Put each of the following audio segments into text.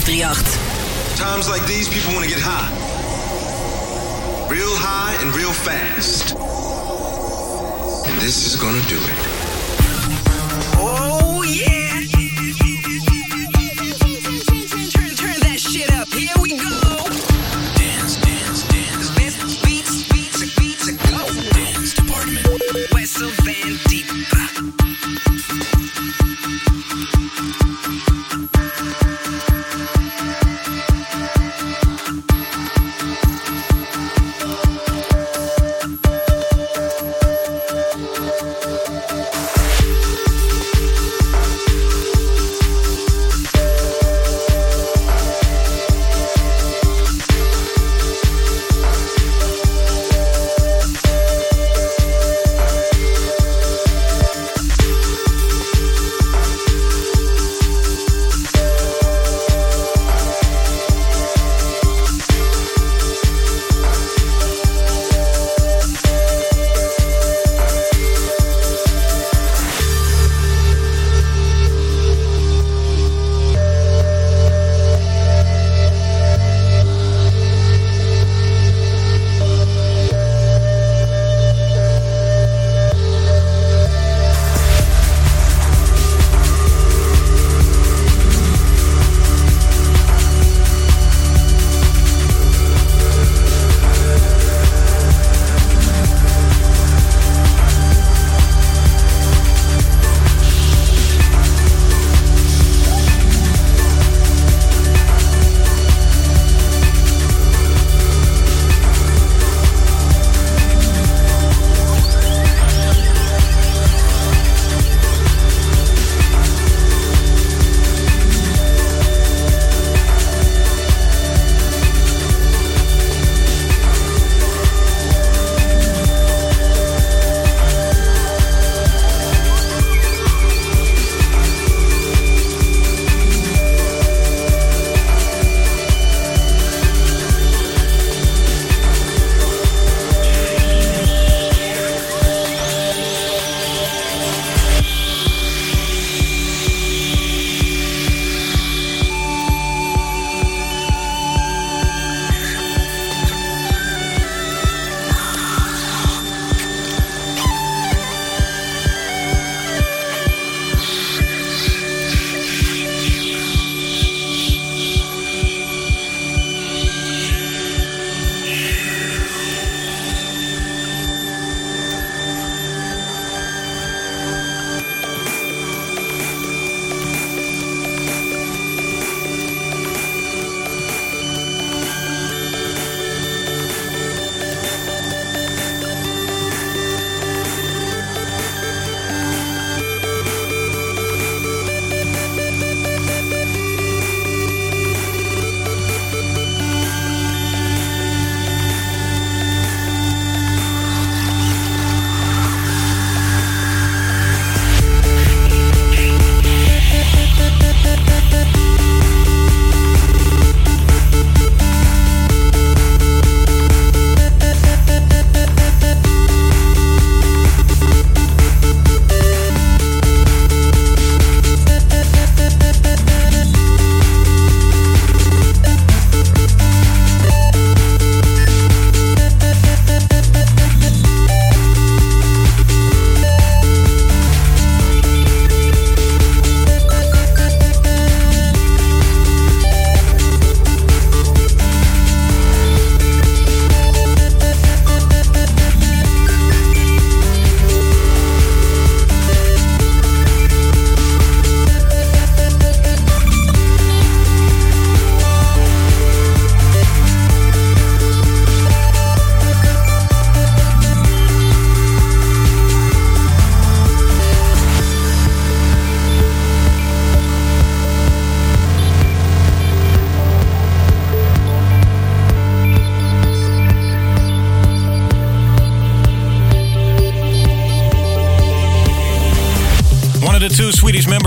538. Times like these, people want to get high. Real high and real fast. And this is gonna do it.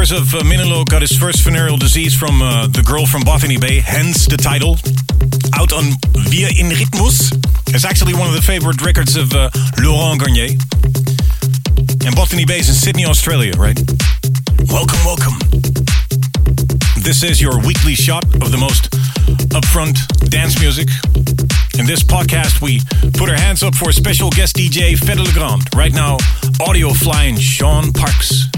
Swedish of uh, Minelo got his first venereal disease from uh, the girl from Botany Bay, hence the title. Out on Wir in Rhythmus. It's actually one of the favorite records of uh, Laurent Garnier. And Botany Bay is in Sydney, Australia, right? Welcome, welcome. This is your weekly shot of the most upfront dance music. In this podcast, we put our hands up for special guest DJ Fedde le Grand. Right now, audio flying Sean Parks.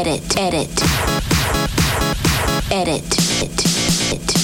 Edit. Edit. Edit, it. It.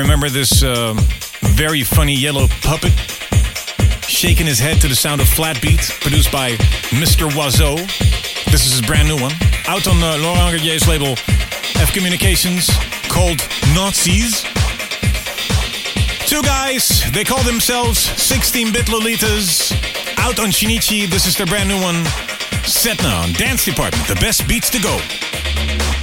Remember this um, very funny yellow puppet shaking his head to the sound of flat beat, produced by Mr. Oizo? This is his brand new one, out on uh, Laurent Garnier's label F Communications, called Nazis. Two guys, they call themselves 16-bit Lolitas, out on Shinichi. This is their brand new one, Setna on Dance Department, the best beats to go.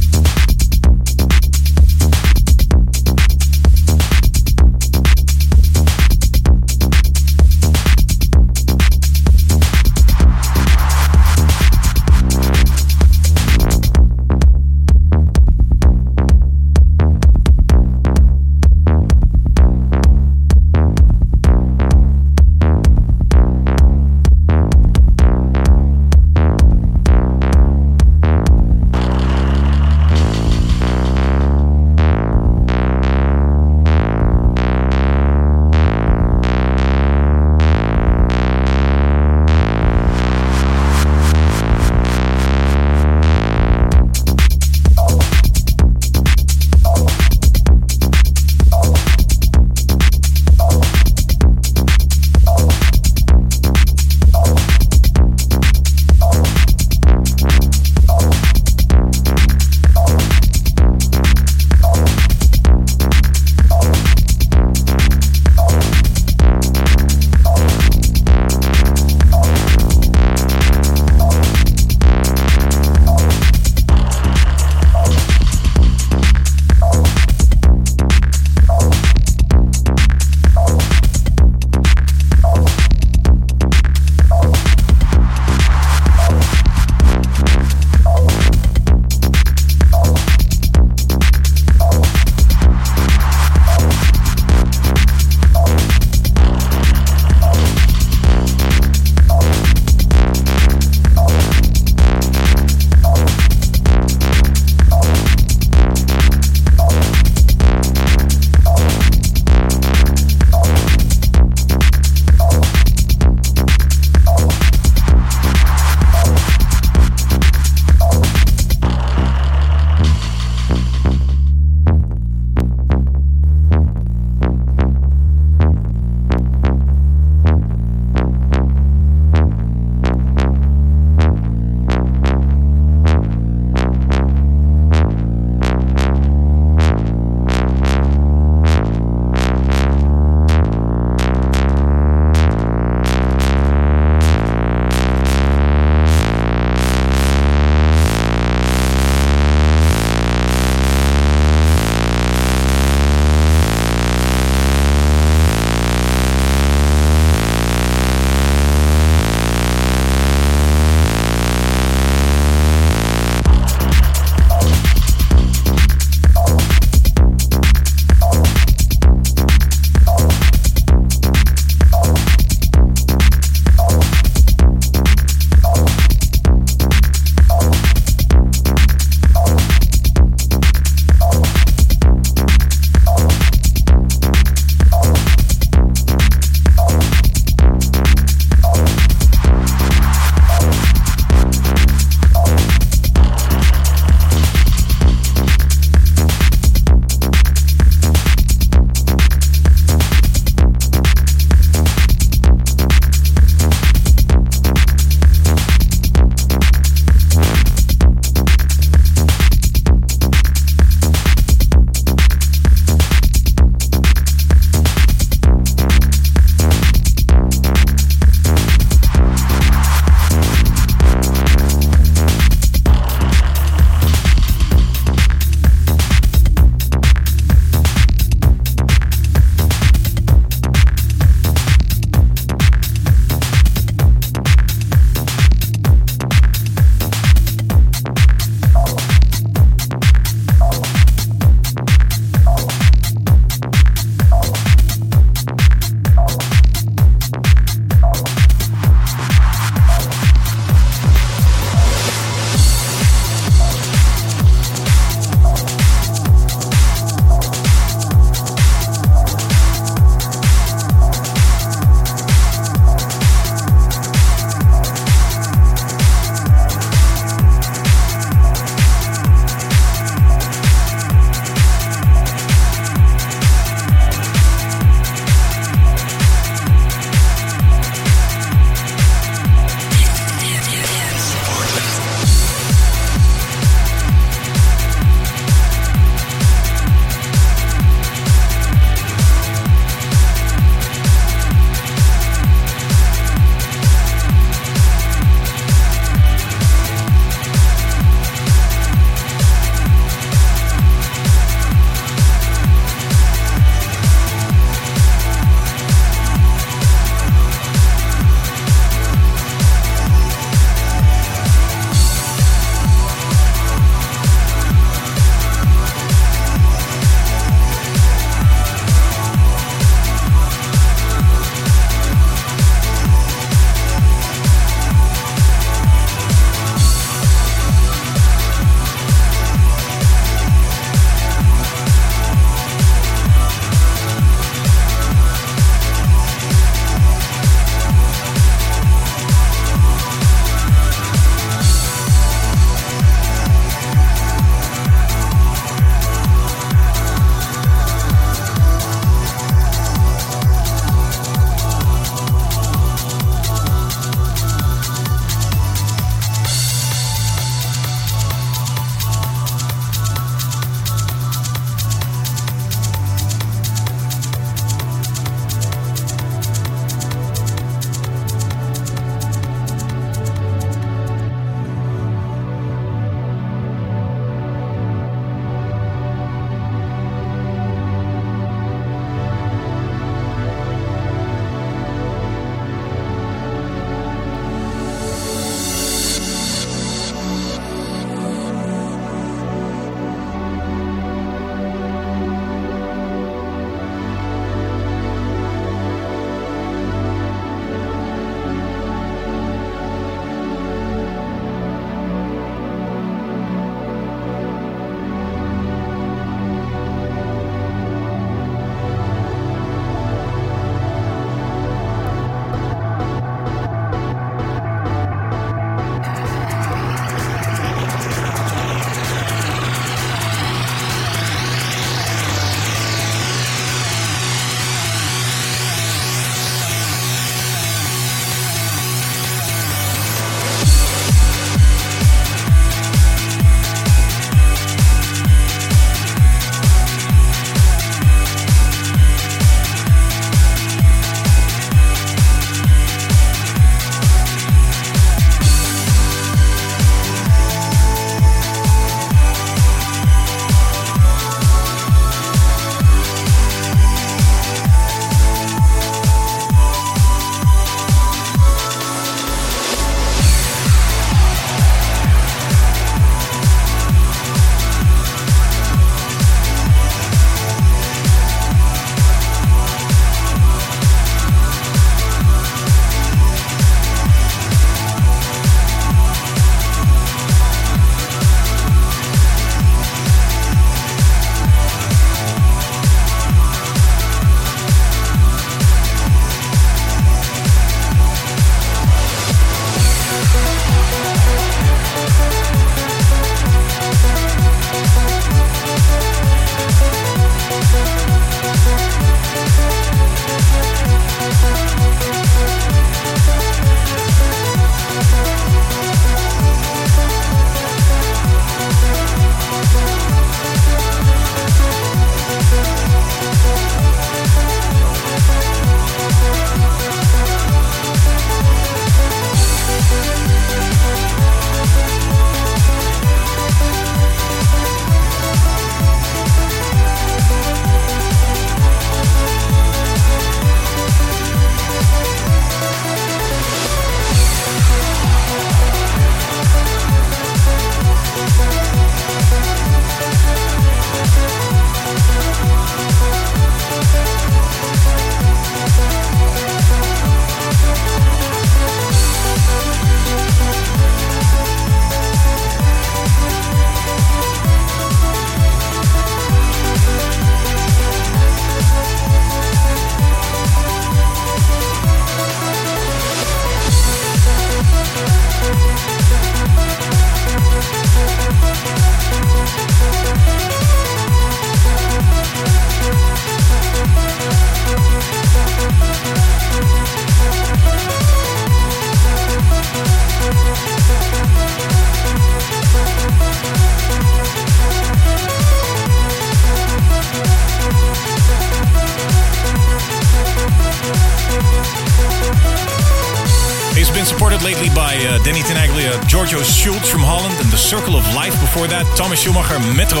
Before that. Thomas Schumacher, Metro,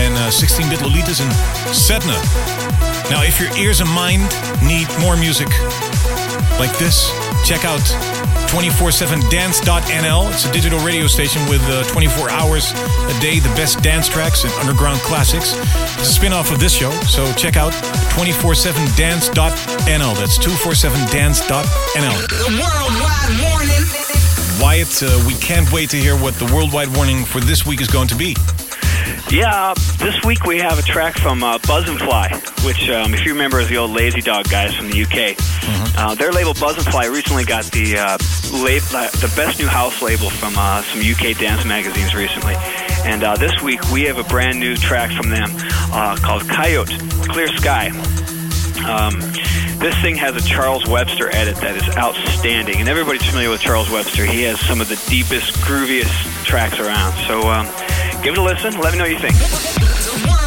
and 16-bit Lolitas and Sedna. Now, if your ears and mind need more music like this, check out 247dance.nl. It's a digital radio station with uh, 24 hours a day, the best dance tracks and underground classics. It's a spin-off of this show, so check out 247dance.nl. That's 247dance.nl. Worldwide warning. Wyatt, uh, we can't wait to hear what the worldwide warning for this week is going to be. Yeah, this week we have a track from uh, Buzzin' Fly, which, um, if you remember, is the old Lazy Dog guys from the UK. Uh, their label Buzzin' Fly recently got the uh, lab- uh, the best new house label from uh, some UK dance magazines recently. And uh, this week we have a brand new track from them uh, called Coyote Clear Sky. Um, this thing has a Charles Webster edit that is outstanding, and everybody's familiar with Charles Webster. He has some of the deepest, grooviest tracks around. So um, give it a listen. Let me know what you think.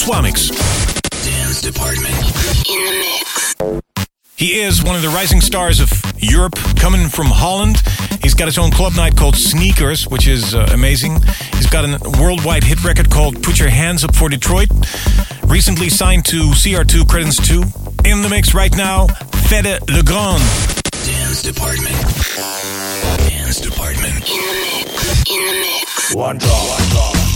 Swamix. Dance Department in the mix. He is one of the rising stars of Europe, coming from Holland. He's got his own club night called Sneakers, which is uh, amazing. He's got a worldwide hit record called Put Your Hands Up for Detroit. Recently signed to CR2 Credence 2. In the mix right now, Fede Legrand. Dance Department. Dance Department. In the mix. In the mix. One draw, one draw.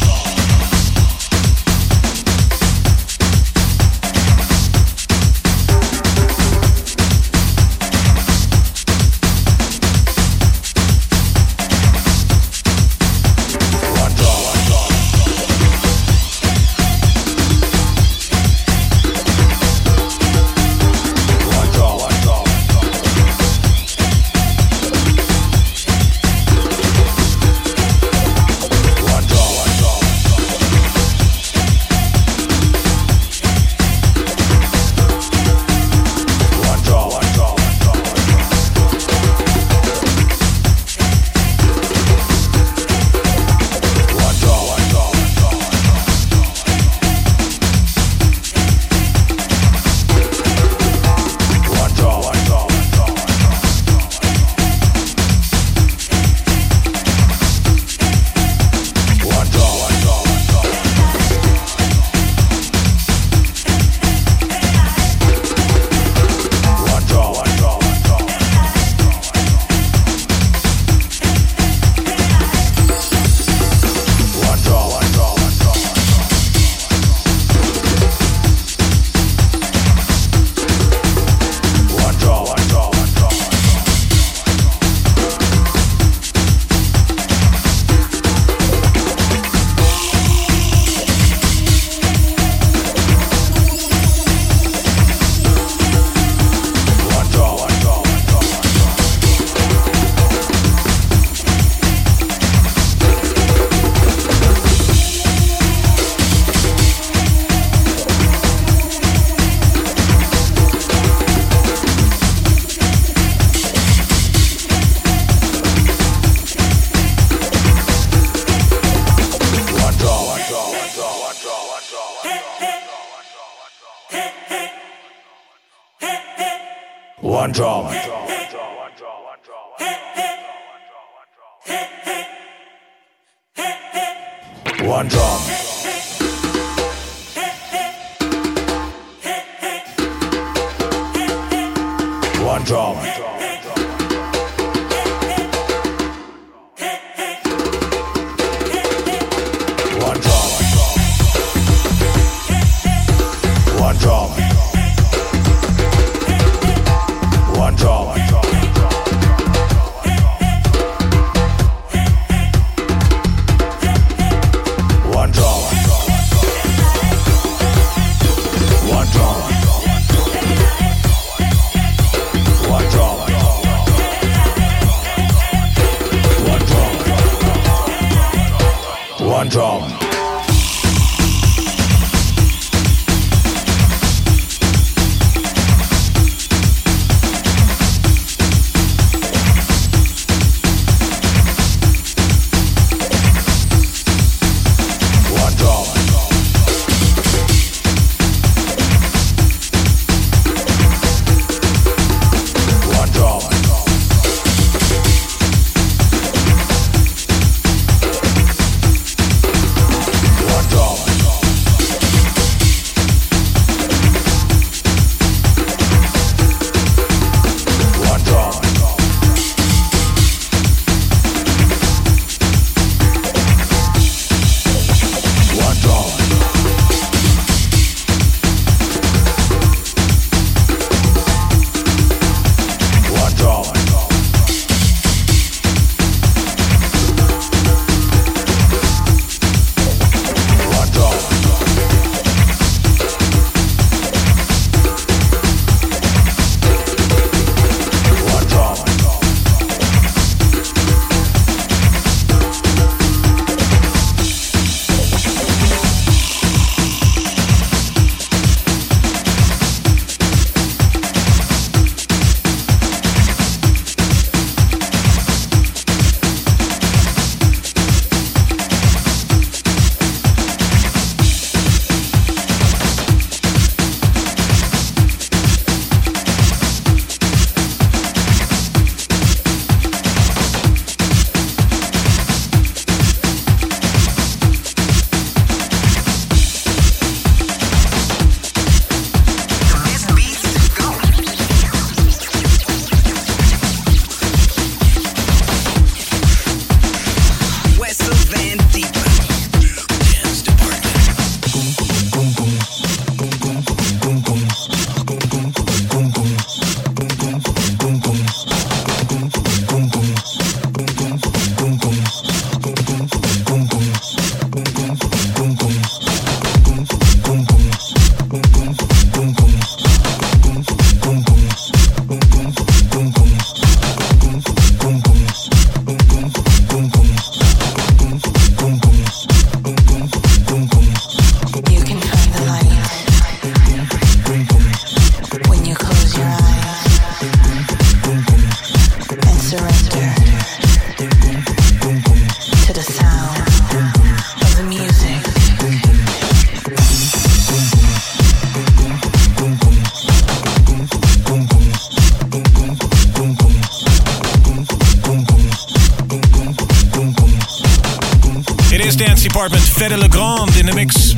Department, Fede Legrand in de mix.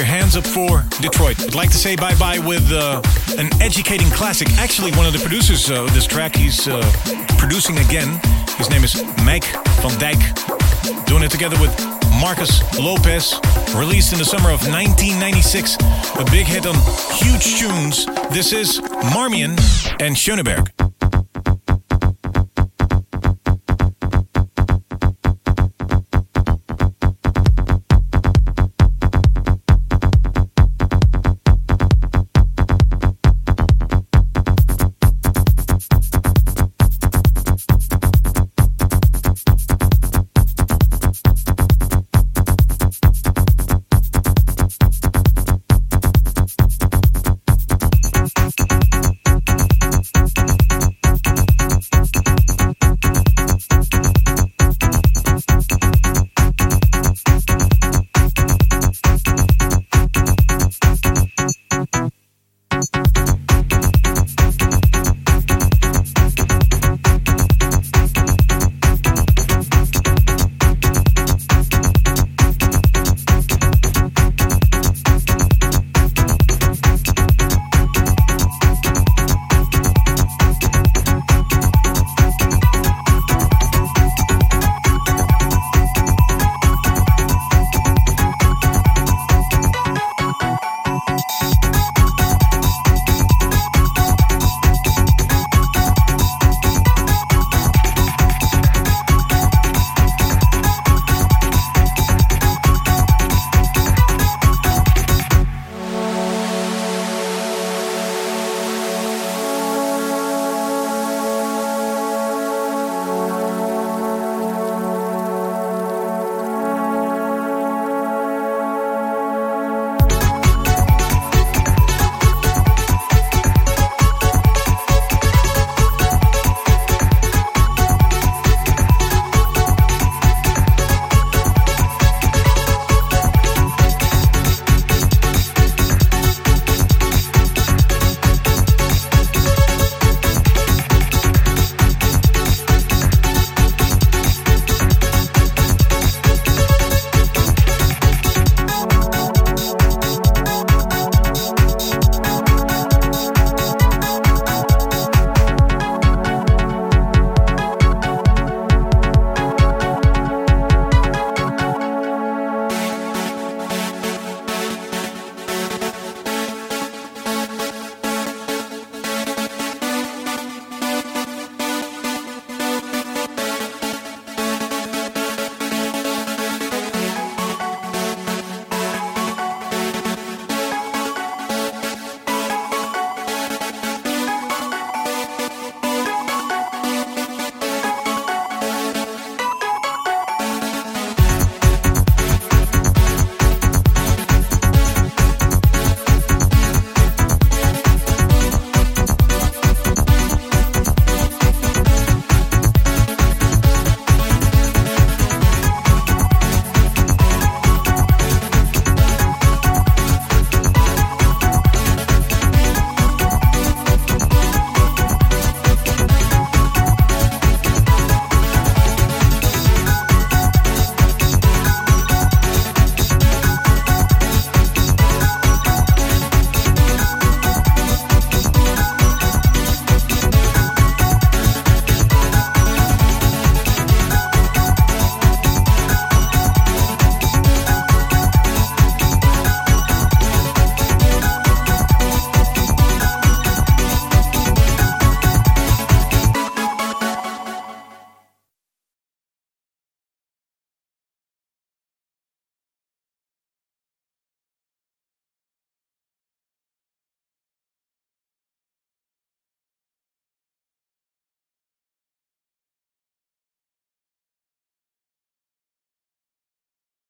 Your Hands Up for Detroit. I'd like to say bye bye with uh, an educating classic. Actually, one of the producers of this track, he's uh, producing again. His name is Mike van Dyk. Doing it together with Marcus Lopez. Released in the summer of 1996. A big hit on Hooj Choons. This is Marmion and Schoenberg.